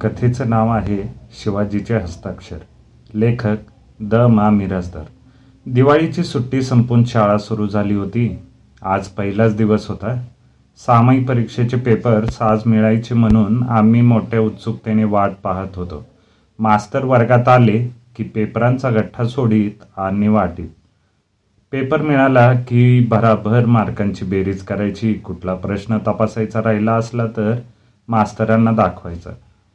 कथेचं नाव आहे शिवाजीचे हस्ताक्षर. लेखक द. मा. मिराजदार दिवाळीची सुट्टी संपून शाळा सुरू झाली होती. आज पहिलाच दिवस होता. सामायिक परीक्षेचे पेपर्स आज मिळायचे म्हणून आम्ही मोठ्या उत्सुकतेने वाट पाहत होतो. मास्तर वर्गात आले की पेपरांचा गठ्ठा सोडीत आणि वाटीत. पेपर मिळाला की भराभर मार्कांची बेरीज करायची कुठला प्रश्न तपासायचा राहिला असला तर मास्तरांना दाखवायचा.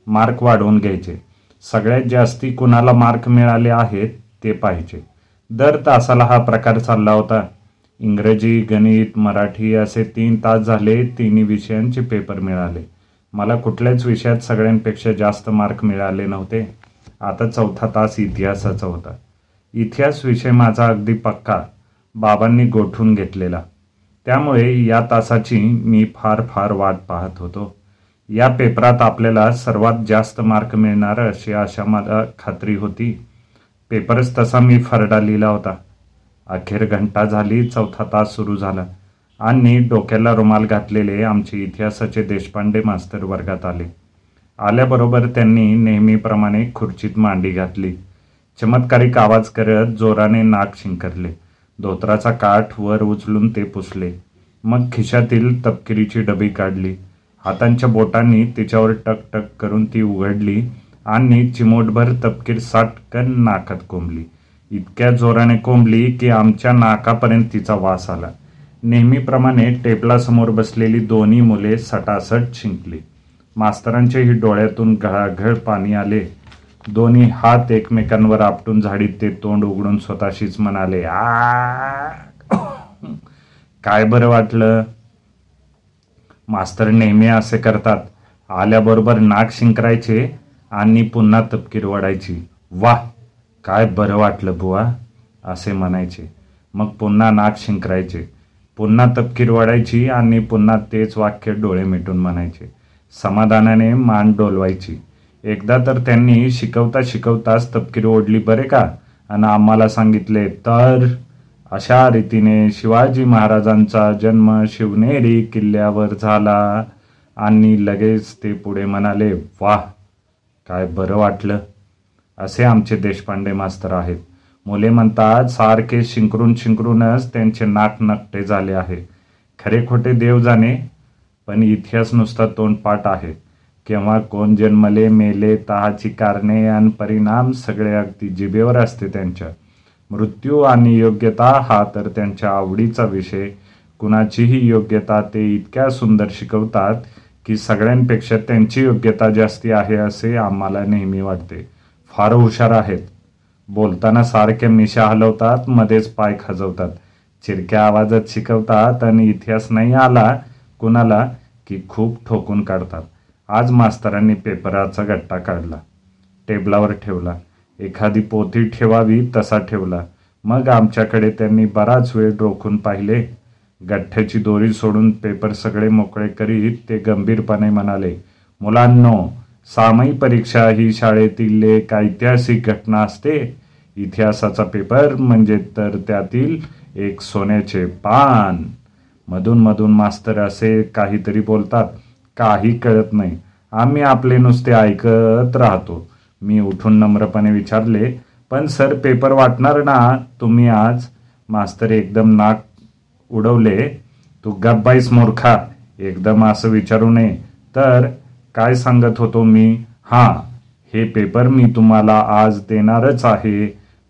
मार्क वाढवून घ्यायचे. सगळ्यात जास्ती कुणाला मार्क मिळाले आहेत ते पाहिजे दर तासाला हा प्रकार चालला होता. इंग्रजी गणित मराठी असे तीन तास झाले तिन्ही विषयांचे पेपर मिळाले. मला कुठल्याच विषयात सगळ्यांपेक्षा जास्त मार्क मिळाले नव्हते. आता चौथा तास इतिहासाचा होता. इतिहास विषय माझा अगदी पक्का बाबांनी गोठून घेतलेला. त्यामुळे या तासाची मी फार फार वाट पाहत होतो. या पेपरात आपल्याला सर्वात जास्त मार्क मिळणार अशी आशा मला खात्री होती. पेपरच तसा मी फरडा लिहिला होता. अखेर घंटा झाली चौथा तास सुरू झाला आणि डोक्याला रुमाल घातलेले आमचे इतिहासाचे देशपांडे मास्तर वर्गात आले. आल्याबरोबर त्यांनी नेहमीप्रमाणे खुर्चीत मांडी घातली. चमत्कारिक आवाज करत जोराने नाक शिंकरले. धोत्राचा काठ वर उचलून ते पुसले. मग खिशातील तपकिरीची डबी काढली. हातांच्या बोटांनी तिच्यावर टक टक करून ती उघडली आणि चिमोटभर तपकीर साटकन नाकात कोंबली. इतक्या जोराने कोंबली की आमच्या नाकापर्यंत तिचा वास आला. नेहमीप्रमाणे टेबलासमोर बसलेली दोन्ही मुले सटासट शिंकली. मास्तरांच्याही डोळ्यातून घळाघळ पाणी आले. दोन्ही हात एकमेकांवर आपटून झाडीत ते तोंड उघडून स्वतःशीच म्हणाले आ काय बरं वाटलं? मास्तर नेहमी असे करतात. आल्याबरोबर नाक शिंकरायचे आणि पुन्हा तपकीर वाढायची वा काय बरं वाटलं बुवा असे म्हणायचे. मग पुन्हा नाक शिंकरायचे. पुन्हा तपकीर वाढायची आणि पुन्हा तेच वाक्य डोळे मिटून म्हणायचे. समाधानाने मान डोलवायची. एकदा तर त्यांनी शिकवता शिकवताच तपकीर ओढली बरे का? आणि आम्हाला सांगितले तर अशा रीतीने शिवाजी महाराजांचा जन्म शिवनेरी किल्ल्यावर झाला. आणि लगेच ते पुढे म्हणाले वाह काय बरं वाटलं. असे आमचे देशपांडे मास्तर आहेत. मुले म्हणतात सारखे शिंकरून शिंकरूनच त्यांचे नाक नकटे झाले आहे. खरे खोटे देव जाणे पण इतिहास नुसता तोंडपाठ आहे. केव्हा कोण जन्मले मेले तहाची कारणे आणि परिणाम सगळे अगदी जिभेवर असते त्यांच्या मृत्यू आणि योग्यता हा तर त्यांच्या आवडीचा विषय. कुणाचीही योग्यता ते इतक्या सुंदर शिकवतात की सगळ्यांपेक्षा त्यांची योग्यता जास्ती आहे असे आम्हाला नेहमी वाटते. फार हुशार आहेत. बोलताना सारख्या मिशा हलवतात मध्येच पाय खाजवतात. चिरक्या आवाजात शिकवतात आणि इतिहास नाही आला कुणाला की खूप ठोकून काढतात. आज मास्तरांनी पेपराचा गट्टा काढला. टेबलावर ठेवला. एखादी पोथी ठेवावी तसा ठेवला. मग आमच्याकडे त्यांनी बराच वेळ रोखून पाहिले. गठ्ठ्याची दोरी सोडून पेपर सगळे मोकळे करीत ते गंभीरपणे म्हणाले मुलांनो सामायिक परीक्षा ही शाळेतील एक ऐतिहासिक घटना असते. इतिहासाचा पेपर म्हणजे तर त्यातील एक सोन्याचे पान. मधून मधून मास्तर असे काहीतरी बोलतात. काही कळत नाही. आम्ही आपले नुसते ऐकत राहतो. मी उठून नम्रपणे विचारले पण सर पेपर वाटणार ना? तुम्ही आज मास्तर एकदम नाक उडवले. तू गप्पाईस मूर्खा एकदम असं विचारू नये. तर काय सांगत होतो मी? हां हे पेपर मी तुम्हाला आज देणारच आहे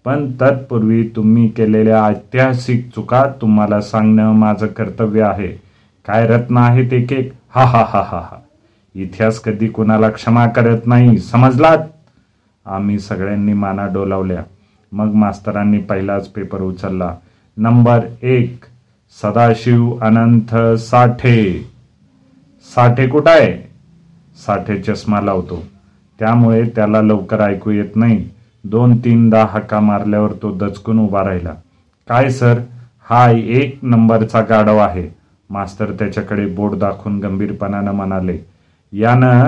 पण तत्पूर्वी तुम्ही केलेल्या ऐतिहासिक चुका तुम्हाला सांगणं माझं कर्तव्य आहे. काय रत्न आहे ते केक हा हा हा हा हा. इतिहास कधी कुणाला क्षमा करत नाही समजलात? आम्ही सगळ्यांनी माना डोलावल्या. मग मास्तरांनी पहिलाच पेपर उचलला. नंबर एक सदाशिव अनंत साठे. साठे कुठं आहे साठे चष्मा लावतो. त्यामुळे त्याला लवकर ऐकू येत नाही. दोन तीनदा हक्का मारल्यावर तो दचकून उभा राहिला. काय सर? हा एक नंबरचा गाडव आहे मास्तर त्याच्याकडे बोट दाखवून गंभीरपणानं म्हणाले. यानं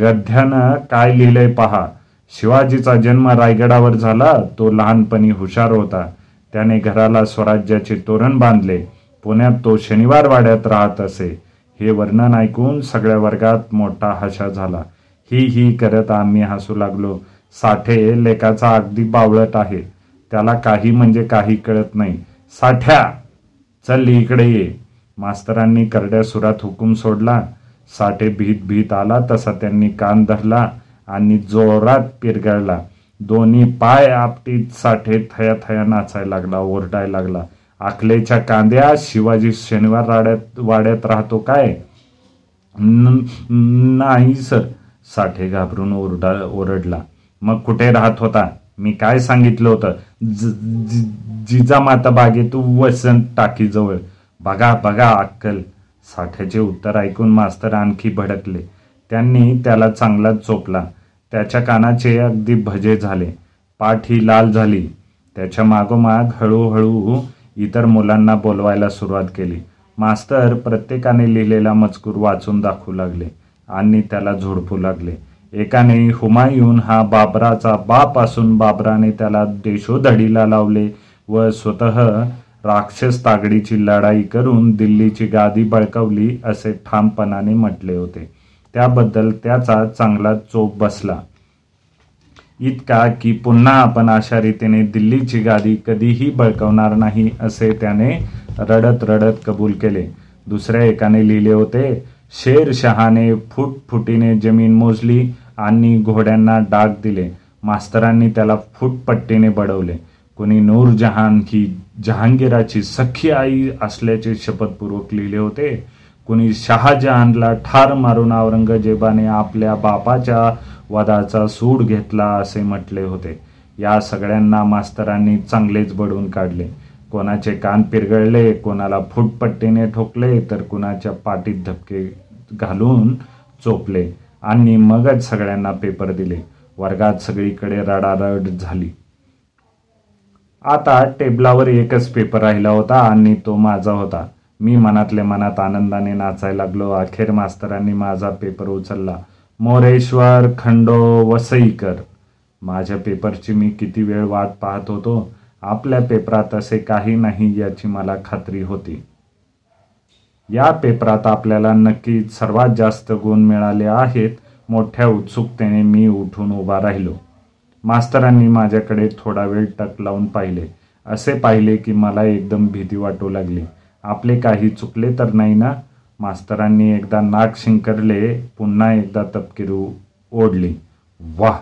गद्यानं काय लिहिलंय पहा. शिवाजीचा जन्म रायगडावर झाला तो लहानपणी हुशार होता. त्याने घराला स्वराज्याचे तोरण बांधले. पुण्यात तो शनिवार वाड्यात राहत असे. हे वर्णन ऐकून सगळ्या वर्गात मोठा हशा झाला. ही ही करत आम्ही हसू लागलो. साठे लेकाचा अगदी बावळट आहे. त्याला काही म्हणजे काही कळत नाही. साठ्या! चल इकडे ये. मास्तरांनी करड्या सुरात हुकूम सोडला. साठे भीत भीत आला. तसा त्यांनी कान धरला. आणि जोरात पिरगळला. दोन्ही पाय आपटीत साठे थया थया नाचायला लागला ओरडायला लागला. आखलेच्या कांद्या शिवाजी शनिवार राड्यात वाड्यात राहतो काय? नाही सर साठे घाबरून ओरडा ओरडला. मग कुठे राहत होता? मी काय सांगितलं होतं? जिजा माता बागेत वसंत टाकीजवळ. बघा बघा अक्कल. साठ्याचे उत्तर ऐकून मास्तर आणखी भडकले. त्यांनी त्याला चांगलाच चोपला. त्याच्या कानाचे अगदी भजे झाले. पाठ ही लाल झाली. त्याच्या मागोमाग हळूहळू इतर मुलांना बोलवायला सुरुवात केली. मास्तर प्रत्येकाने लिहिलेला मजकूर वाचून दाखवू लागले आणि त्याला झोडपू लागले. एकाने हुमायून हा बाबराचा बाप असून बाबराने त्याला देशोधडीला लावले व स्वतः राक्षस तागडीची लढाई करून दिल्लीची गादी बळकवली असे ठामपणाने म्हटले होते. त्याबद्दल त्याचा चांगला चोप बसला. इतका की पुन्हा आपण अशा रीतीने दिल्लीची गादी कधीही बळकवणार नाही असे त्याने रडत रडत कबूल केले. दुसऱ्या एकाने लिहिले होते शेर शहाने फुटफुटीने जमीन मोजली आणि घोड्यांना डाग दिले. मास्तरांनी त्याला फुटपट्टीने बडवले. कोणी नूरजहान ही जहांगीराची सख्खी आई असल्याचे शपथपूर्वक लिहिले होते. कुणी शहाजहानला ठार मारून औरंगजेबाने आपल्या बापाच्या वदाचा सूड घेतला असे म्हटले होते. या सगळ्यांना मास्तरांनी चांगलेच बडवून काढले. कोणाचे कान पिरगळले कोणाला फुटपट्टीने ठोकले तर कुणाच्या पाठीत धपके घालून चोपले आणि मगच सगळ्यांना पेपर दिले. वर्गात सगळीकडे रडारड झाली. आता टेबलावर एकच पेपर राहिला होता आणि तो माझा होता. मी मनातल्या मनात आनंदाने नाचायला लागलो. अखेर मास्तरांनी माझा पेपर उचलला. मोरेश्वर खंडो वसईकर. माझ्या पेपरची मी किती वेळ वाट पाहत होतो? आपल्या पेपरात असे काही नाही याची मला खात्री होती. या पेपरात आपल्याला नक्की सर्वात जास्त गुण मिळाले आहेत मोठ्या उत्सुकतेने मी उठून उभा राहिलो. मास्तरांनी माझ्याकडे थोडा वेळ टक लावून पाहिले. असे पाहिले की मला एकदम भीती वाटू लागली. आपले काही चुकले तर नाही ना? मास्तरांनी एकदा नाक शिंकरले पुन्हा एकदा तपकिरू ओढली. वाह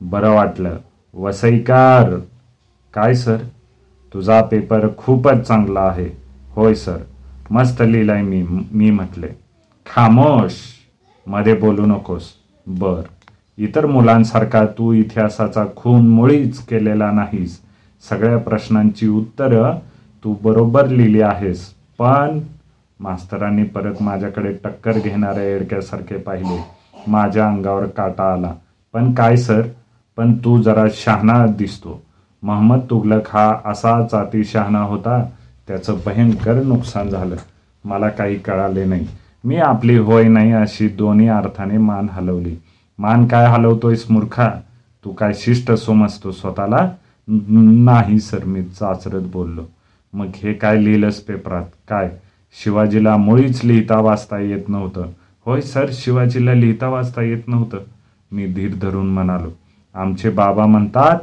बरं वाटलं. वसईकार. काय सर? तुझा पेपर खूपच चांगला आहे. होय सर. मस्त लिहिलाय मी मी म्हटले. खामोश. मध्ये बोलू नकोस. बर. इतर मुलांसारखा तू इतिहासाचा खून मुळीच केलेला नाहीस. सगळ्या प्रश्नांची उत्तरं तू बरोबर लिहिली आहेस. पण मास्तरांनी परत माझ्याकडे टक्कर घेणाऱ्या एडक्यासारखे पाहिले. माझ्या अंगावर काटा आला. पण काय सर? पण तू जरा शहाणा दिसतो. महम्मद तुगलक हा असा जाती शहाणा होता त्याचं भयंकर नुकसान झालं. मला काही कळाले नाही. मी आपली होय नाही अशी दोन्ही अर्थाने मान हलवली. मान काय हलवतोयस मूर्खा? तू काय शिष्ट समजतो स्वतःला? नाही सर मी चाचरत बोललो. मग हे काय लिहिलंस पेपरात? काय? शिवाजीला मुळीच लिहिता वाचता येत नव्हतं. होय सर शिवाजीला लिहिता वाचता येत नव्हतं. मी धीर धरून म्हणालो आमचे बाबा म्हणतात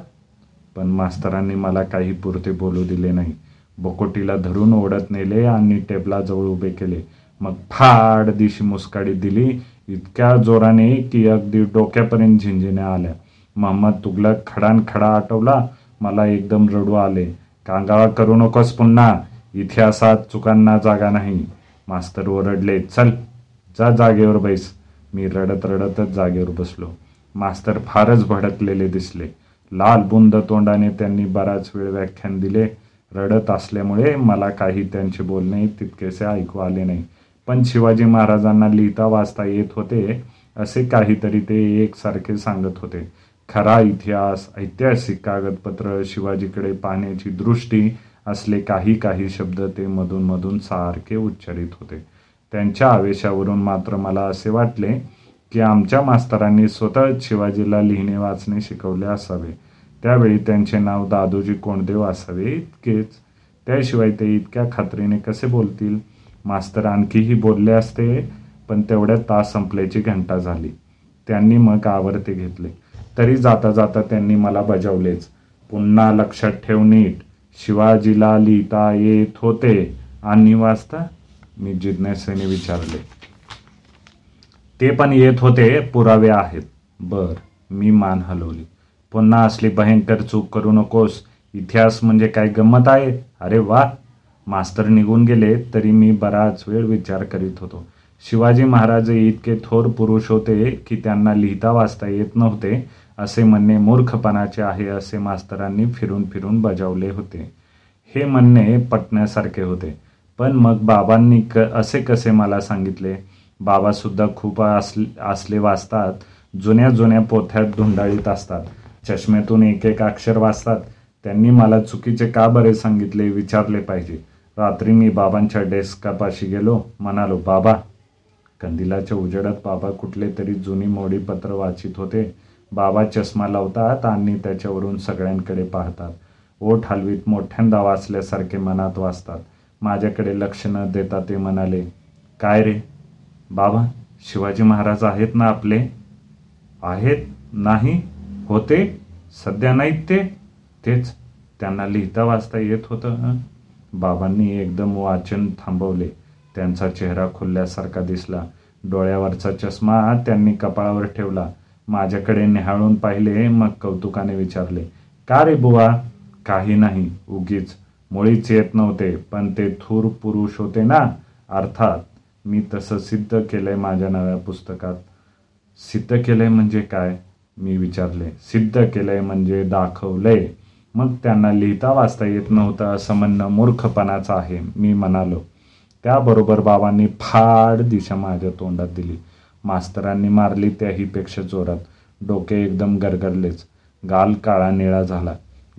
पण मास्तरांनी मला काही पुरते बोलू दिले नाही. बोकोटीला धरून ओढत नेले आणि टेबलाजवळ उभे केले. मग फाड दिशी मुस्काडी दिली. इतक्या जोराने की अगदी डोक्यापर्यंत झिंझिण्या आल्या. मोहम्मद तुगलक खडान खडा आटवला. मला एकदम रडू आले. कांगावा करू नकोस पुन्हा. इतिहासात चुकांना जागा नाही. मास्तर ओरडले चल जा जागेवर बैस. मी रडत रडतच जागेवर बसलो. मास्तर फारच भडकलेले दिसले. लाल बुंद तोंडाने त्यांनी बराच वेळ व्याख्यान दिले. रडत असल्यामुळे मला काही त्यांचे बोलणे तितकेसे ऐकू आले नाही. पण शिवाजी महाराजांना लिहिता वाचता येत होते असे काहीतरी ते एकसारखे सांगत होते. खरा इतिहास ऐतिहासिक कागदपत्र शिवाजीकडे पाहण्याची दृष्टी असले काही काही शब्द ते मधून मधून सारखे उच्चारित होते. त्यांच्या आवेशावरून मात्र मला असे वाटले की आमच्या मास्तरांनी स्वतः शिवाजीला लिहिणे वाचणे शिकवले असावे. त्यावेळी त्यांचे नाव दादोजी कोंडदेव असावे इतकेच. त्याशिवाय ते इतक्या खात्रीने कसे बोलतील? मास्तर आणखीही बोलले असते पण तेवढ्यात तास संपल्याची घंटा झाली. त्यांनी मग आवरते घेतले. तरी जाता जाता त्यांनी मला बजावलेच. पुन्हा लक्षात ठेव नीट. शिवाजीला लिहिता येत होते. आणि वाचता मी जिज्ञासेने विचारले. ते पण येत होते पुरावे आहेत. बर मी मान हलवली. पुन्हा असली भयंकर चूक करू नकोस. इतिहास म्हणजे काय गंमत आहे? अरे वा! मास्तर निघून गेले तरी मी बराच वेळ विचार करीत होतो. शिवाजी महाराज इतके थोर पुरुष होते की त्यांना लिहिता वाचता येत नव्हते. असे म्हणणे मूर्खपणाचे आहे असे मास्तरांनी फिरून फिरून बजावले होते. हे म्हणणे पटण्यासारखे होते. पण मग बाबांनी क असे कसे मला सांगितले? बाबासुद्धा खूप असले असले वाचतात. जुन्या जुन्या पोथ्यात धुंडाळीत असतात. चष्म्यातून एक एक अक्षर वाचतात. त्यांनी मला चुकीचे का बरे सांगितले विचारले पाहिजे. रात्री मी बाबांच्या डेस्कापाशी गेलो. म्हणालो बाबा कंदिलाच्या उजेडात बाबा कुठले तरी जुनी मोडी पत्र वाचित होते. बाबा चष्मा लावतात आणि त्याच्यावरून सगळ्यांकडे पाहतात. ओठ हलवीत मोठ्यांदा वाचल्यासारखे मनात वाचतात. माझ्याकडे लक्ष न देता ते म्हणाले काय रे? बाबा शिवाजी महाराज आहेत ना आपले? आहेत? नाही? होते? सध्या नाहीत ते? तेच त्यांना लिहिता वाचता येत होतं. बाबांनी एकदम वाचन थांबवले. त्यांचा चेहरा खुलल्यासारखा दिसला. डोळ्यावरचा चष्मा त्यांनी कपाळावर ठेवला. माझ्याकडे निहाळून पाहिले मग कौतुकाने विचारले का रे बुवा? काही नाही उगीच. मुळीच येत नव्हते पण ते थूर पुरुष होते ना? अर्थात मी तसं सिद्ध केलंय माझ्या नव्या पुस्तकात. सिद्ध केलंय म्हणजे काय? मी विचारले. सिद्ध केलंय म्हणजे दाखवलंय. मग त्यांना लिहिता वाचता येत नव्हतं असं म्हणणं मूर्खपणाचं आहे मी म्हणालो. त्याबरोबर बाबांनी फाड दिशा माझ्या तोंडात दिली. मास्तरांनी मारली त्याहीपेक्षा जोरात. डोके एकदम गरगरलेच. गाल काळा निळा झाला.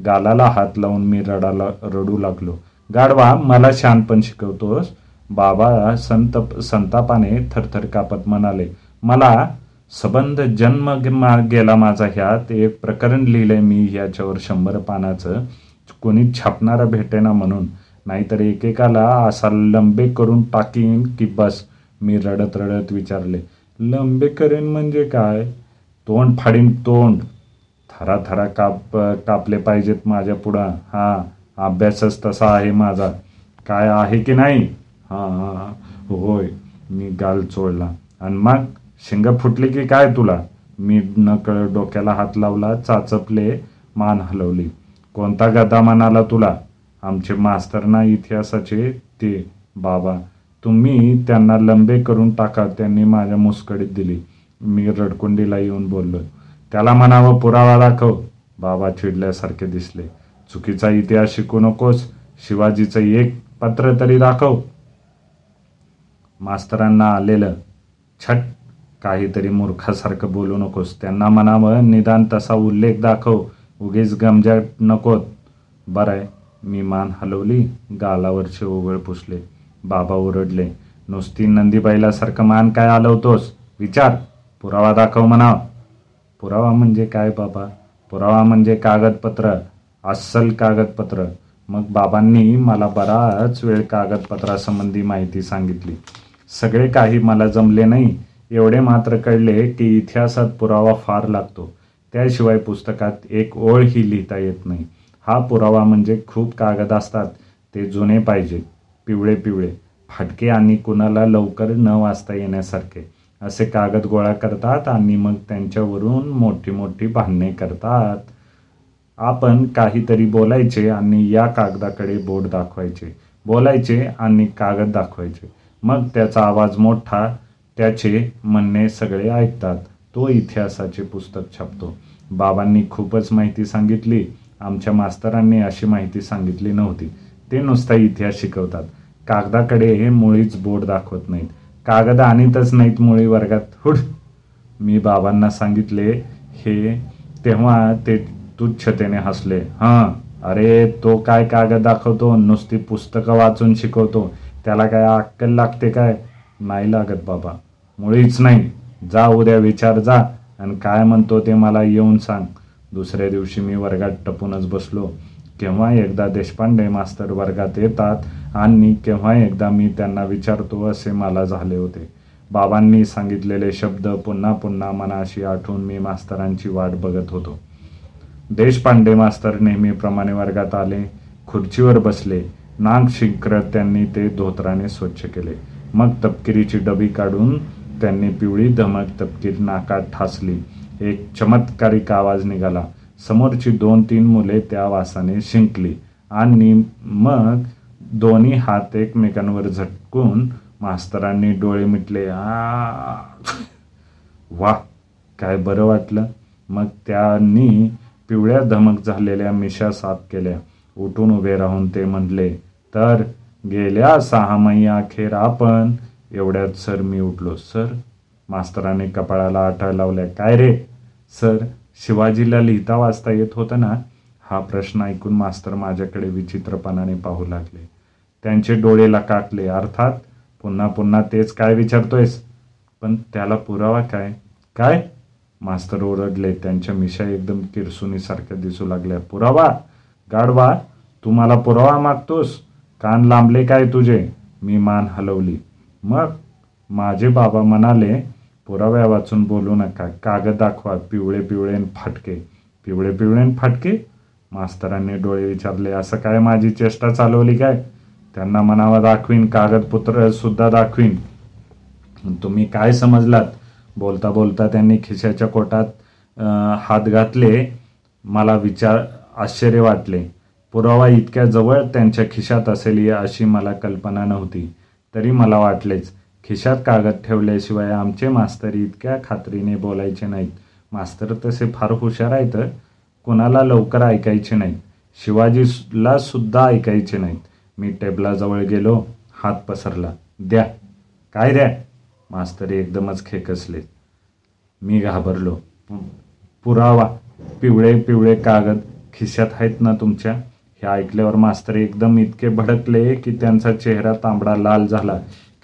गालाला हात लावून मी रडाला रडू लागलो. गाडवा मला शानपण शिकवतोस. बाबा संत संतापाने थरथर कापत म्हणाले मला सबंध जन्म गेला माझा ह्यात. एक प्रकरण लिहिलंय मी ह्याच्यावर शंभर पानाचं. कोणी छापणारा भेटेना म्हणून. नाहीतर एकेकाला असा लंबे करून टाकीन की बस. मी रडत रडत विचारले लंबे करेन म्हणजे काय? तोंड फाडीन तोंड. थरा थरा काप कापले पाहिजेत माझ्या पुढं. हा अभ्यासच तसा आहे माझा. काय आहे की नाही? हां हां होय मी गाल चोळला. आणि मग शिंग फुटली की काय तुला? मी नकळ डोक्याला हात लावला चाचपले मान हलवली. कोणता गदा म्हणाला तुला? आमचे मास्तर ना इतिहासाचे ते. बाबा तुम्ही त्यांना लंबे करून टाका त्यांनी माझ्या मुसकडीत दिली. मी रडकुंडीला येऊन बोललो त्याला म्हणावं पुरावा दाखव. बाबा चिडल्यासारखे दिसले चुकीचा इतिहास शिकू नकोस शिवाजीचं एक पत्र तरी दाखव. मास्तरांना आलेलं छट काहीतरी मूर्खासारखं बोलू नकोस त्यांना म्हणावं निदान तसा उल्लेख दाखव उगीच गमजा नकोत. बरं मी मान हलवली गालावरचे ओघळ पुसले. बाबा ओरडले नुसती नंदीबाईलासारखं मान काय आलवतोस विचार पुरावा दाखव म्हणाव. पुरावा म्हणजे काय बाबा? पुरावा म्हणजे कागदपत्र. अस्सल कागदपत्र. मग बाबांनी मला बराच वेळ कागदपत्रासंबंधी माहिती सांगितली. सगळे काही मला जमले नाही. एवढे मात्र कळले की इतिहासात पुरावा फार लागतो. त्याशिवाय पुस्तकात एक ओळ ही लिहिता येत नाही. हा पुरावा म्हणजे खूप कागद असतात. ते जुने पाहिजे पिवळे पिवळे फाटके आणि कुणाला लवकर न वाचता येण्यासारखे. असे कागद गोळा करतात आणि मग त्यांच्यावरून मोठी मोठी भांडणे करतात. आपण काहीतरी बोलायचे आणि या कागदाकडे बोट दाखवायचे. बोलायचे आणि कागद दाखवायचे. मग त्याचा आवाज मोठा त्याचे म्हणणे सगळे ऐकतात. तो इतिहासाचे पुस्तक छापतो. बाबांनी खूपच माहिती सांगितली. आमच्या मास्तरांनी अशी माहिती सांगितली नव्हती. ते नुसता इतिहास शिकवतात. कागदाकडे हे मुळीच बोट दाखवत नाहीत. कागद आणतच नाहीत मुळी वर्गात. हुड. मी बाबांना सांगितले हे तेव्हा ते तुच्छतेने हसले. हां अरे तो काय कागद दाखवतो? नुसती पुस्तकं वाचून शिकवतो. त्याला काय अक्कल लागते काय? नाही लागत बाबा. मुळीच नाही. जा उद्या विचार जा आणि काय म्हणतो ते मला येऊन सांग. दुसऱ्या दिवशी मी वर्गात टपूनच बसलो. केव्हा एकदा देशपांडे मास्तर वर्गात येतात आणि केव्हा एकदा मी त्यांना विचारतो असे मला झाले होते. बाबांनी सांगितलेले शब्द पुन्हा पुन्हा मनाशी आठवून मी मास्तरांची वाट बघत होतो. देशपांडे मास्तर नेहमीप्रमाणे वर्गात आले खुर्चीवर बसले नाक शिंकरत त्यांनी ते धोत्राने स्वच्छ केले. मग तपकिरीची डबी काढून त्यांनी पिवळी धमक तपकीर नाकात ठासली. एक चमत्कारिक आवाज निघाला. समोरची दोन तीन मुले त्या वासाने शिंकली आणि मग दोन्ही हात एकमेकांवर झटकून मास्तरांनी डोळे मिटले. आ वा काय बरं वाटलं. मग त्यांनी पिवळ्या धमक झालेल्या मिशा साफ केल्या. उठून उभे राहून ते म्हणले तर गेल्या सहा महिने अखेर आपण एवढ्यात सर मी उठलो. सर मास्तराने कपाळाला आठा लावल्या. काय रे सर शिवाजीला लिहिता वाचता येत होतं ना हा प्रश्न ऐकून मास्तर माझ्याकडे विचित्रपणाने पाहू लागले. त्यांचे डोळे लकाकले. अर्थात पुन्हा पुन्हा तेच काय विचारतोयस? पण त्याला पुरावा काय? काय? मास्तर ओरडले. त्यांच्या मिशा एकदम किरसुनीसारख्या दिसू लागल्या. पुरावा? गाडवा तू मला पुरावा मागतोस? कान लांबले काय तुझे? मी मान हलवली. मग? माझे बाबा म्हणाले पुराव्या वाचून बोलू नका. कागद दाखवा पिवळे पिवळे फाटके. पिवळे पिवळे फाटके? मास्तरांनी डोळे विचारले असं काय माझी चेष्टा चालवली काय? त्यांना मनावा दाखवीन कागदपत्र सुद्धा दाखवीन. तुम्ही काय समजलात? बोलता बोलता त्यांनी खिशाच्या कोटात हात घातले. मला विचार आश्चर्य वाटले. पुरावा इतक्या जवळ त्यांच्या खिशात असेल अशी मला कल्पना नव्हती. तरी मला वाटलेच खिशात कागद ठेवल्याशिवाय आमचे मास्तर इतक्या खात्रीने बोलायचे नाहीत. मास्तर तसे फार हुशार आहेत कुणाला लवकर ऐकायचे नाहीत. शिवाजीला सुद्धा ऐकायचे नाहीत. मी टेबलाजवळ गेलो हात पसरला. द्या. काय द्या? मास्तरी एकदमच खेकसले. मी घाबरलो. पुरावा. पिवळे पिवळे कागद खिशात आहेत ना तुमच्या? हे ऐकल्यावर मास्तर एकदम इतके भडकले की त्यांचा चेहरा तांबडा लाल झाला.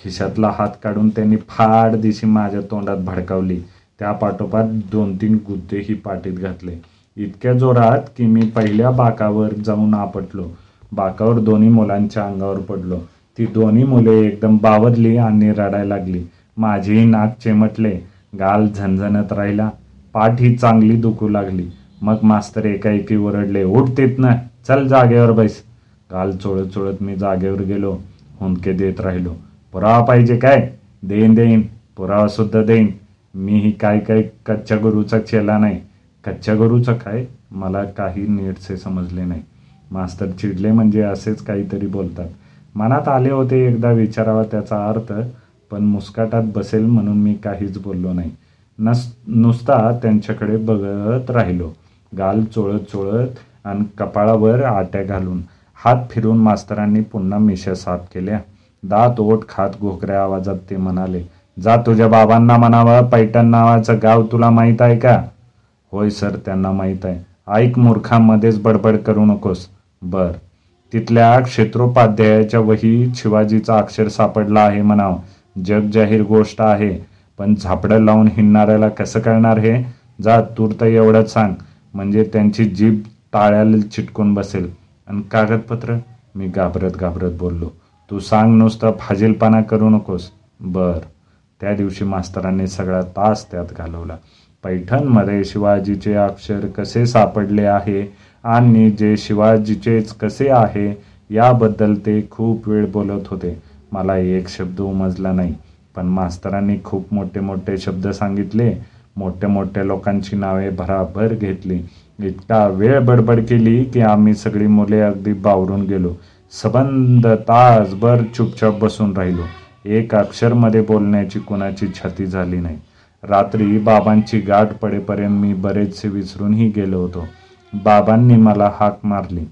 खिशातला हात काढून त्यांनी फाड दिशी माझ्या तोंडात भडकावली. त्या पाठोपाठ दोन तीन गुद्देही पाठीत घातले. इतक्या जोरात की मी पहिल्या बाकावर जाऊन आपटलो. बाकावर दोन्ही मुलांच्या अंगावर पडलो. ती दोन्ही मुले एकदम बावरली आणि रडायला लागली. माझीही नाक चेमटले. गाल झणझणत राहिला. पाठ ही चांगली दुखू लागली. मग मास्तर एकाएकी ओरडले उठतेत ना चल जागेवर बैस. गाल चोळत चोळत मी जागेवर गेलो. हुंदके देत राहिलो. पुरावा पाहिजे काय? देईन देईन. पुरावा सुद्धा देईन. मी ही काय काय कच्च्या गुरुचा चेला नाही. कच्च्या गुरुचं काय? मला काही नीटसे समजले नाही. मास्तर चिडले म्हणजे असेच काहीतरी बोलतात. मनात आले होते एकदा विचारावा त्याचा अर्थ पण मुस्काटात बसेल म्हणून मी काहीच बोललो नाही. नस नुसता त्यांच्याकडे बघत राहिलो. गाल चोळत चोळत आणि कपाळावर आट्या घालून. हात फिरून मास्तरांनी पुन्हा मिशा साफ केल्या. दात ओठ खात घोकऱ्या आवाजात ते म्हणाले जा तुझ्या बाबांना म्हणावं पैठण नावाचं गाव तुला माहीत आहे का? होय सर त्यांना माहीत आहे. ऐक मूर्खांमध्येच बडबड करू नकोस. बर. तिथल्या क्षेत्रोपाध्यायाच्या वही शिवाजीचा अक्षर सापडला आहे म्हणाव. जग जाहीर गोष्ट आहे पण झापडं लावून हिंडणाऱ्याला कसं कळणार हे? जा तूर्त एवढंच सांग. म्हणजे त्यांची जीभ टाळ्याला चिटकून बसेल. आणि कागदपत्र? मी घाबरत घाबरत बोललो. तू सांग नुसतं फाजीलपणा करू नकोस. बर. त्या दिवशी मास्तरांनी सगळा तास त्यात घालवला. पैठणमध्ये शिवाजीचे अक्षर कसे सापडले आहे आणि जे शिवाजीचेच कसे आहे याबद्दल ते खूप वेळ बोलत होते. मला एक शब्द उमजला नाही पण मास्तरांनी खूप मोठे मोठे शब्द सांगितले. मोठ्या मोठ्या लोकांची नावे भराभर घेतली. इतका वेळ बडबड केली की आम्ही सगळी मुले अगदी बावरून गेलो. सबंध तासभर चुपचाप बसून राहिलो. एक अक्षरमध्ये बोलण्याची कुणाची छाती झाली नाही. रात्री बाबांची गाठ पडेपर्यंत मी बरेचसे विसरूनही गेलो होतो. बाबांनी मला हाक मारली.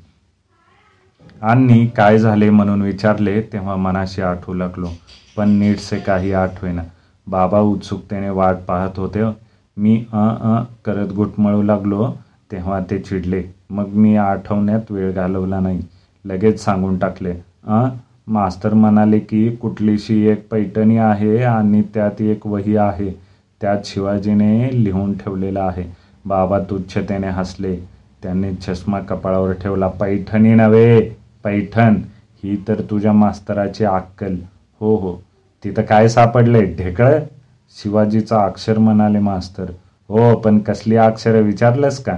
आणि काय झाले? म्हणून विचारले तेव्हा मनाशी आठवू लागलो. पण नीटसे काही आठवेना बाबा उत्सुकतेने वाट पाहत होते. मी अ अ करत घुटमळू लागलो तेव्हा ते चिडले. मग मी आठवण्यात वेळ घालवला नाही. लगेच सांगून टाकले. अ? मास्तर म्हणाले की कुठलीशी एक पैठणी आहे आणि त्यात एक वही आहे. त्यात शिवाजीने लिहून ठेवलेला आहे. बाबा तुच्छतेने हसले. त्यांनी चष्मा कपाळावर ठेवला. पैठणी नव्हे पैठण. ही तर तुझ्या मास्तराची अक्कल. हो हो. तिथं काय सापडले? ढेकळ? शिवाजीचा अक्षर म्हणाले मास्तर. हो पण कसली अक्षरं? विचारलंस का?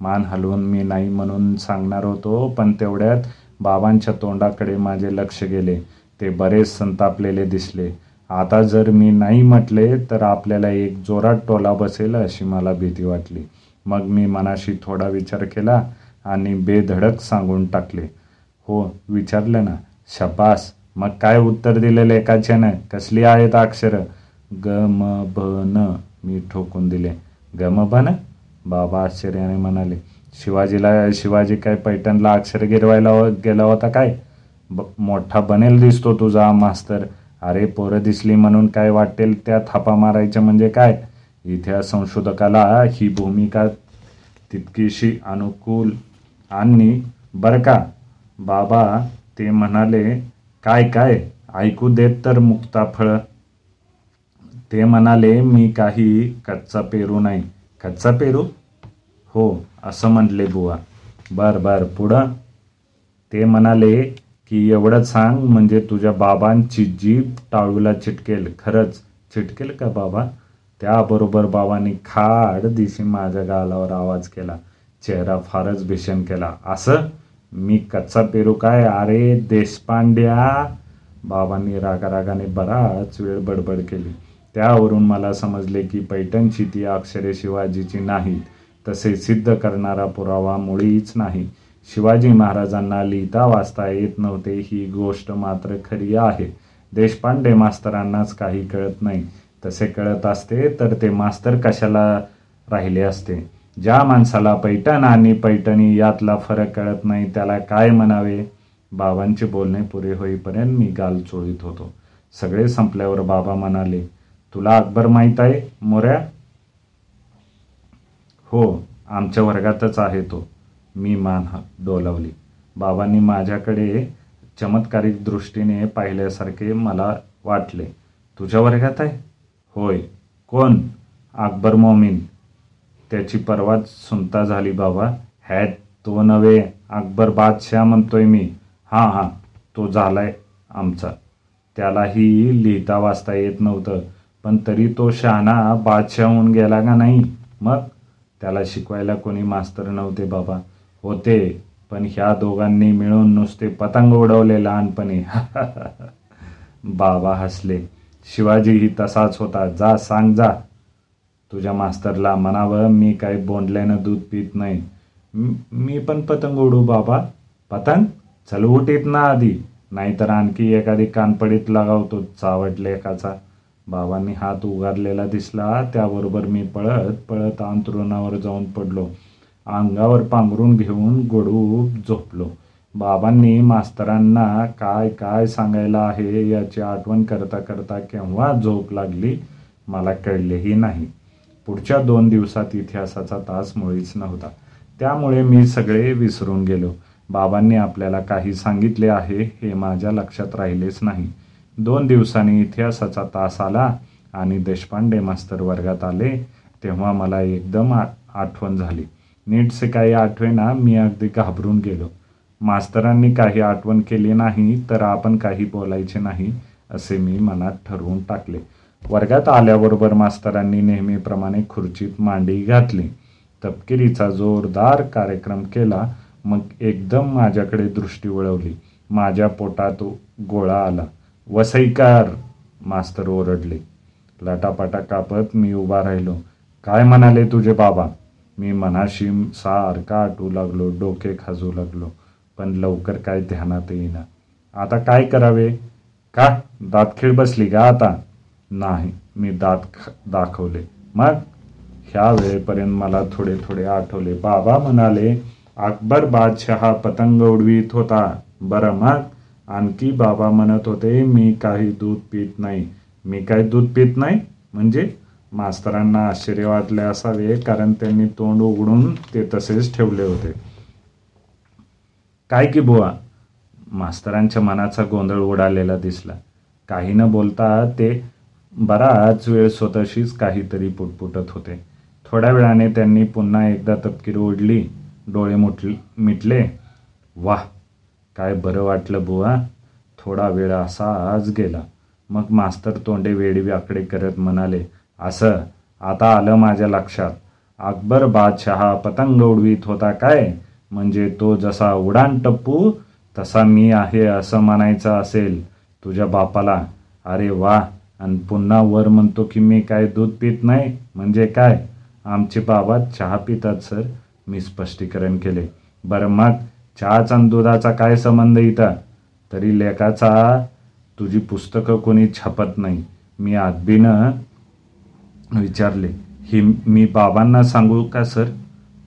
मान हलवून मी नाही म्हणून सांगणार होतो पण तेवढ्यात बाबांच्या तोंडाकडे माझे लक्ष गेले. ते बरेच संतापलेले दिसले. आता जर मी नाही म्हटले तर आपल्याला एक जोरात टोला बसेल अशी मला भीती वाटली. मग मी मनाशी थोडा विचार केला आणि बेधडक सांगून टाकले. हो विचारलं ना. शपास मग काय उत्तर दिलेलं एकाच्यानं? कसली आहेत अक्षरं? ग म न मी ठोकून दिले. गमभन? न बाबा आश्चर्याने म्हणाले. शिवाजीला शिवाजी काय पैठणला अक्षर गिरवायला हो- गेला होता काय? ब मोठा बनेल दिसतो तुझा मास्तर. अरे पोरं दिसली म्हणून काय वाटेल त्या थापा मारायच्या म्हणजे काय? इतिहास संशोधकाला ही भूमिका तितकीशी अनुकूल आणि बरं का? बाबा ते म्हणाले काय काय? ऐकू देत तर मुक्ता फळ. ते म्हणाले मी काही कच्चा पेरू नाही. कच्चा पेरू? हो असं म्हटले बुवा. बर बर पुढं? ते म्हणाले की एवढं सांग म्हणजे तुझ्या बाबांची जीभ टाळूला चिटकेल खरंच चिटकेल का बाबा? त्याबरोबर बाबांनी खाड दिशी माझ्या गालावर आवाज केला. चेहरा फारच भीषण केला. असं? मी कच्चा पेरू काय? अरे देशपांड्या! बाबांनी रागारागाने बराच वेळ बडबड केली. त्यावरून मला समजले की पैठणची ती अक्षरे शिवाजीची नाहीत. तसे सिद्ध करणारा पुरावा मुळीच नाही. शिवाजी महाराजांना लिहिता वाचता येत नव्हते. ही गोष्ट मात्र खरी आहे. देशपांडे मास्तरांनाच काही कळत नाही. तसे कळत असते तर ते मास्तर कशाला राहिले असते? ज्या माणसाला पैठण आणि पैठणी यातला फरक कळत नाही त्याला काय म्हणावे? बाबांचे बोलणे पुरे होईपर्यंत मी गाल चोळीत होतो. सगळे संपल्यावर बाबा म्हणाले तुला अकबर माहीत आहे मोऱ्या? हो आमच्या वर्गातच आहे तो. मी मान डोलावली. बाबांनी माझ्याकडे चमत्कारिक दृष्टीने पाहिल्यासारखे मला वाटले. तुझ्या वर्गात आहे? होय. कोण? अकबर मोमीन. त्याची परवाच सुनता झाली बाबा. हॅट तो नव्हे. अकबर बादशाह म्हणतोय मी. हां हां तो झालाय आमचा. त्यालाही लिहिता वाचता येत नव्हतं. पण तरी तो शहाणा बादशाह होऊन गेला का नाही? मग? त्याला शिकवायला कोणी मास्तर नव्हते बाबा. होते पण ह्या दोघांनी मिळून नुसते पतंग उडवले लहानपणी. बाबा हसले. शिवाजीही तसाच होता. जा सांग जा. तुझ्या मास्तरला म्हणावं मी काही बोंडल्यानं दूध पित नाही. मी पण पतंग उडू बाबा. पतंग? चल उठीत ना आधी. नाहीतर आणखी एखादी कानपडीत लगावतो चावटले एकाचा. बाबांनी हात उगारलेला दिसला त्याबरोबर मी पळत पळत अंतरुणावर जाऊन पडलो. अंगावर पांघरून घेऊन गोडूप झोपलो. बाबांनी मास्तरांना काय काय सांगायला आहे याची आठवण करता करता केव्हा झोप लागली मला कळलेही नाही. पुढच्या दोन दिवसात इतिहासाचा तास मुळीच नव्हता. त्यामुळे मी सगळे विसरून गेलो. बाबांनी आपल्याला काही सांगितले आहे हे माझ्या लक्षात राहिलेच नाही. दोन दिवसांनी इतिहासाचा तास आला आणि देशपांडे मास्तर वर्गात आले तेव्हा मला एकदम आठवण झाली. नीटसे काही आठवेना मी अगदी घाबरून गेलो. मास्तरांनी काही आठवण केली नाही तर आपण काही बोलायचे नाही असे मी मनात ठरवून टाकले. वर्गात आल्याबरोबर मास्तरांनी नेहमीप्रमाणे खुर्चीत मांडी घातली. तपकिरीचा जोरदार कार्यक्रम केला मग एकदम माझ्याकडे दृष्टी वळवली. माझ्या पोटात गोळा आला. वसईकार मास्तर ओरडले. लाटापाटा कापत मी उभा राहिलो. काय म्हणाले तुझे बाबा? मी मनाशी सारखा आटू लागलो डोके खाजू लागलो पण लवकर काय ध्यानात येईना. आता काय करावे? का? दातखीळ बसली का आता? नाही मी दात दाखवले. मग? ह्या वेळेपर्यंत मला थोडे थोडे आठवले. बाबा म्हणाले अकबर बादशहा पतंग उडवीत होता. बरं मग? आणखी बाबा म्हणत होते मी काही दूध पित नाही. मी काही दूध पित नाही? म्हणजे मास्तरांना आश्चर्य वाटले असावे कारण त्यांनी तोंड उघडून ते तसेच ठेवले होते. काय की बुवा? मास्तरांच्या मनाचा गोंधळ उडालेला दिसला. काही न बोलता ते बराच वेळ स्वतःशीच काहीतरी पुटपुटत होते. थोड्या वेळाने त्यांनी पुन्हा एकदा तपकीर ओढली. डोळे मुटले मिटले. वाह! काय बरं वाटलं बुवा? थोडा वेळ असा आज गेला. मग मास्तर तोंडे वेडीवाकडे करत म्हणाले असं आता आलं माझ्या लक्षात. अकबर बादशहा पतंग उडवीत होता काय? म्हणजे तो जसा उडान टप्पू तसा मी आहे असं म्हणायचं असेल तुझ्या बापाला. अरे वा आणि पुन्हा वर म्हणतो की मी काय दूध पित नाही? म्हणजे काय? आमचे बाबा चहा पितात सर. मी स्पष्टीकरण केले. बरं मग चहाचा आणि दुधाचा काय संबंध इथं? तरी लेखाचा तुझी पुस्तकं कोणी छापत नाही. मी आदबीनं विचारले ही मी बाबांना सांगू का सर?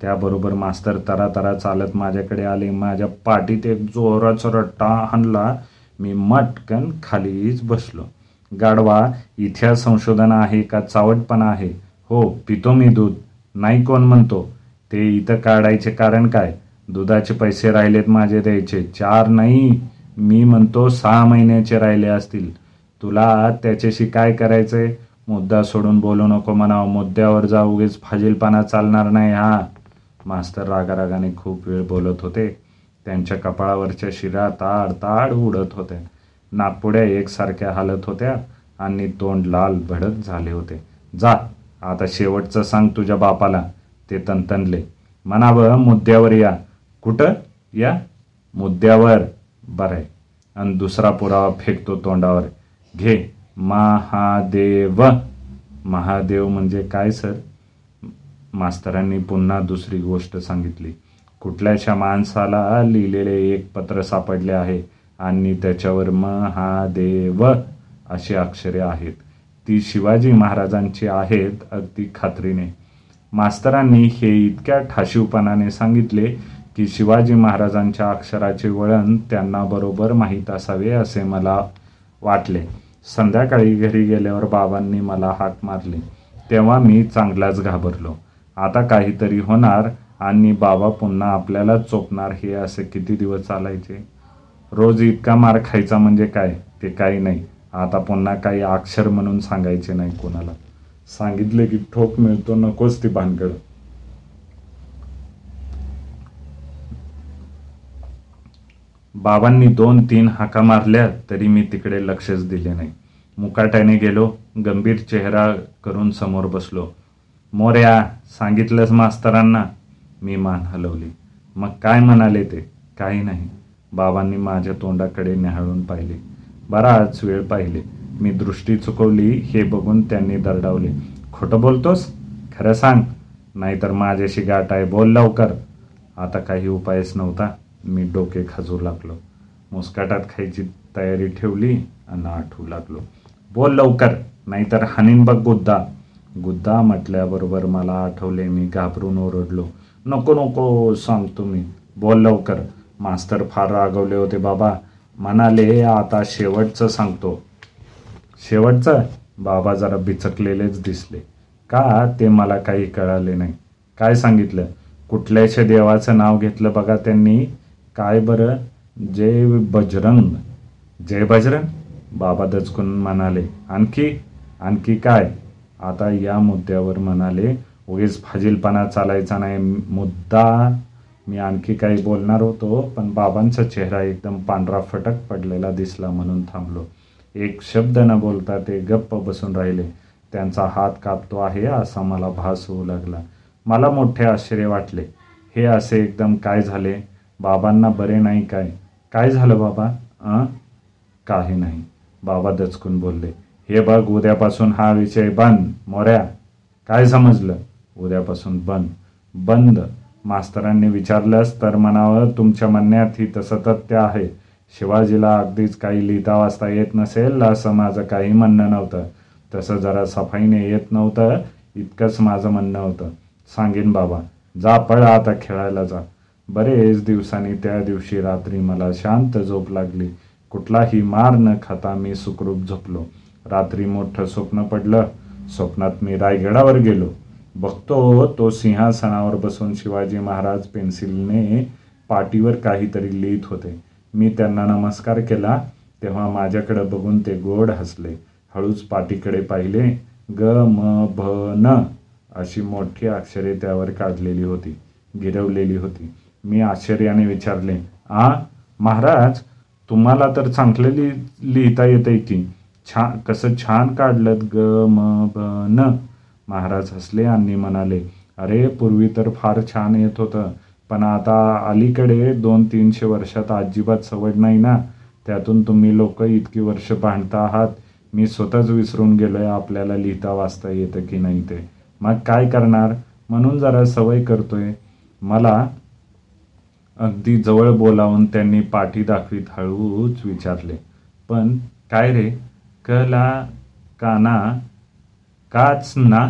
त्याबरोबर मास्तर तरा तरा चालत माझ्याकडे आले. माझ्या पाठीत एक जोराचा रट्टा हाणला मी मटकन खालीच बसलो. गाडवा इतिहास संशोधन आहे का? चावटपणा आहे. हो पितो मी दूध. नाही कोण म्हणतो? ते इथं काढायचे कारण काय? दुधाचे पैसे राहिलेत माझे द्यायचे. चार नाही मी म्हणतो सहा महिन्याचे राहिले असतील. तुला त्याच्याशी काय करायचंय? मुद्दा सोडून बोलू नको म्हणावं. मुद्द्यावर जा उगीच फाजीलपणा चालणार नाही हा. मास्तर रागारागाने खूप वेळ बोलत होते. त्यांच्या कपाळावरच्या शिरा ताड ताड उडत होत्या. नागपुड्या एकसारख्या हालत होत्या आणि तोंड लाल भडक झाले होते. जा आता शेवटचं सांग तुझ्या बापाला ते तनतनले. म्हणावं मुद्द्यावर या. कुठं? या मुद्द्यावर. बरं. आहे आणि दुसरा पुरावा फेकतो तोंडावर. घे. महादेव. महादेव म्हणजे काय सर? मास्तरांनी पुन्हा दुसरी गोष्ट सांगितली. कुठल्याशा माणसाला लिहिलेले एक पत्र सापडले आहे आणि त्याच्यावर महादेव अशी अक्षरे आहेत. ती शिवाजी महाराजांची आहेत अगदी खात्रीने. मास्तरांनी हे इतक्या ठाशीवपणाने सांगितले की शिवाजी महाराजांच्या अक्षराचे वळण त्यांना बरोबर माहीत असावे असे मला वाटले. संध्याकाळी घरी गेल्यावर बाबांनी मला हाक मारली. तेव्हा मी चांगलाच घाबरलो. आता काहीतरी होणार आणि बाबा पुन्हा आपल्याला चोपणार हे असे किती दिवस चालायचे? रोज इतका मार खायचा म्हणजे काय? ते काही नाही. आता पुन्हा काही अक्षर म्हणून सांगायचे नाही कोणाला. सांगितले की ठोक मिळतो नकोच ती भानगड. बाबांनी दोन तीन हाका मारल्या तरी मी तिकडे लक्षच दिले नाही. मुकाट्याने गेलो गंभीर चेहरा करून समोर बसलो. मोर्या सांगितलंच मास्तरांना? मी मान हलवली. मग काय म्हणाले ते? काही नाही. बाबांनी माझ्या तोंडाकडे न्याहाळून पाहिले. बराच वेळ पाहिले. मी दृष्टी चुकवली हे बघून त्यांनी दरडावले. खोटं बोलतोस? खरं सांग. नाहीतर माझ्याशी गाठ आहे बोल लवकर. आता काही उपायच नव्हता. मी डोके खाजू लागलो. मुस्काटात खायची तयारी ठेवली आणि आठवू लागलो. बोल लवकर नाहीतर हानीन बघ गुद्दा. गुद्दा म्हटल्याबरोबर मला आठवले मी घाबरून ओरडलो. नको नको सांगतो मी बोल लवकर. मास्तर फार रागवले होते बाबा. म्हणाले आता शेवटचं सांगतो. शेवटचं? बाबा जरा बिचकलेलेच दिसले. का? ते मला काही कळाले नाही. काय सांगितलं? कुठल्याशा देवाचं नाव घेतलं बघा त्यांनी? काय बरं? जय बजरंग. जय बजरंग? बाबा दचकून म्हणाले आणखी? आणखी काय? आता या मुद्द्यावर म्हणाले उगीच फाजीलपणा चालायचा नाही मुद्दा. मी आणखी काही बोलणार होतो पण बाबांचा चेहरा एकदम पांढरा फटक पडलेला दिसला म्हणून थांबलो. एक शब्द न बोलता ते गप्प बसून राहिले. त्यांचा हात कापतो आहे असा मला भास होऊ लागला. मला मोठे आश्चर्य वाटले. हे असे एकदम काय झाले? बाबांना बरे नाही काय? काय झालं बाबा? अं काही नाही. बाबा दचकून बोलले हे बघ उद्यापासून हा विषय बंद मोऱ्या. काय समजलं? उद्यापासून बंद. बंद? मास्तरांनी विचारलंस तर म्हणावं तुमच्या म्हणण्यात ही तसं तथ्य आहे. शिवाजीला अगदीच काही लिहिता वाचता येत नसेल असं माझं काही म्हणणं नव्हतं. तसं जरा सफाईने येत नव्हतं इतकंच माझं म्हणणं होतं. सांगेन बाबा. जा पळ आता खेळायला जा. बरेच दिवसांनी त्या दिवशी रात्री मला शांत झोप लागली. कुठलाही मार न खाता मी सुखरूप झोपलो. रात्री मोठं स्वप्न पडलं. स्वप्नात मी रायगडावर गेलो. बघतो तो सिंहासनावर बसून शिवाजी महाराज पेन्सिलने पाटीवर काहीतरी लिहित होते. मी त्यांना नमस्कार केला. तेव्हा माझ्याकडे बघून ते गोड हसले. हळूच पाटीकडे पाहिले. ग म भ न अशी मोठी अक्षरे त्यावर काढलेली होती. गिरवलेली होती. मी आश्चर्याने विचारले आ महाराज तुम्हाला तर चांगलं लि लिहिता येतंय की छान कसं छान काढलं ग म ब न? महाराज हसले आणि म्हणाले अरे पूर्वी तर फार छान येत होतं पण आता अलीकडे दोन तीनशे वर्षात अजिबात सवड नाही ना? त्यातून तुम्ही लोक इतकी वर्ष भांडता आहात मी स्वतःच विसरून गेलोय आपल्याला लिहिता वाचता येतं की नाही ते. मग काय करणार? म्हणून जरा सवय करतोय. मला अगदी जवळ बोलावून त्यांनी पाठी दाखवीत हळूच विचारले पण काय रे? कला काना काच ना?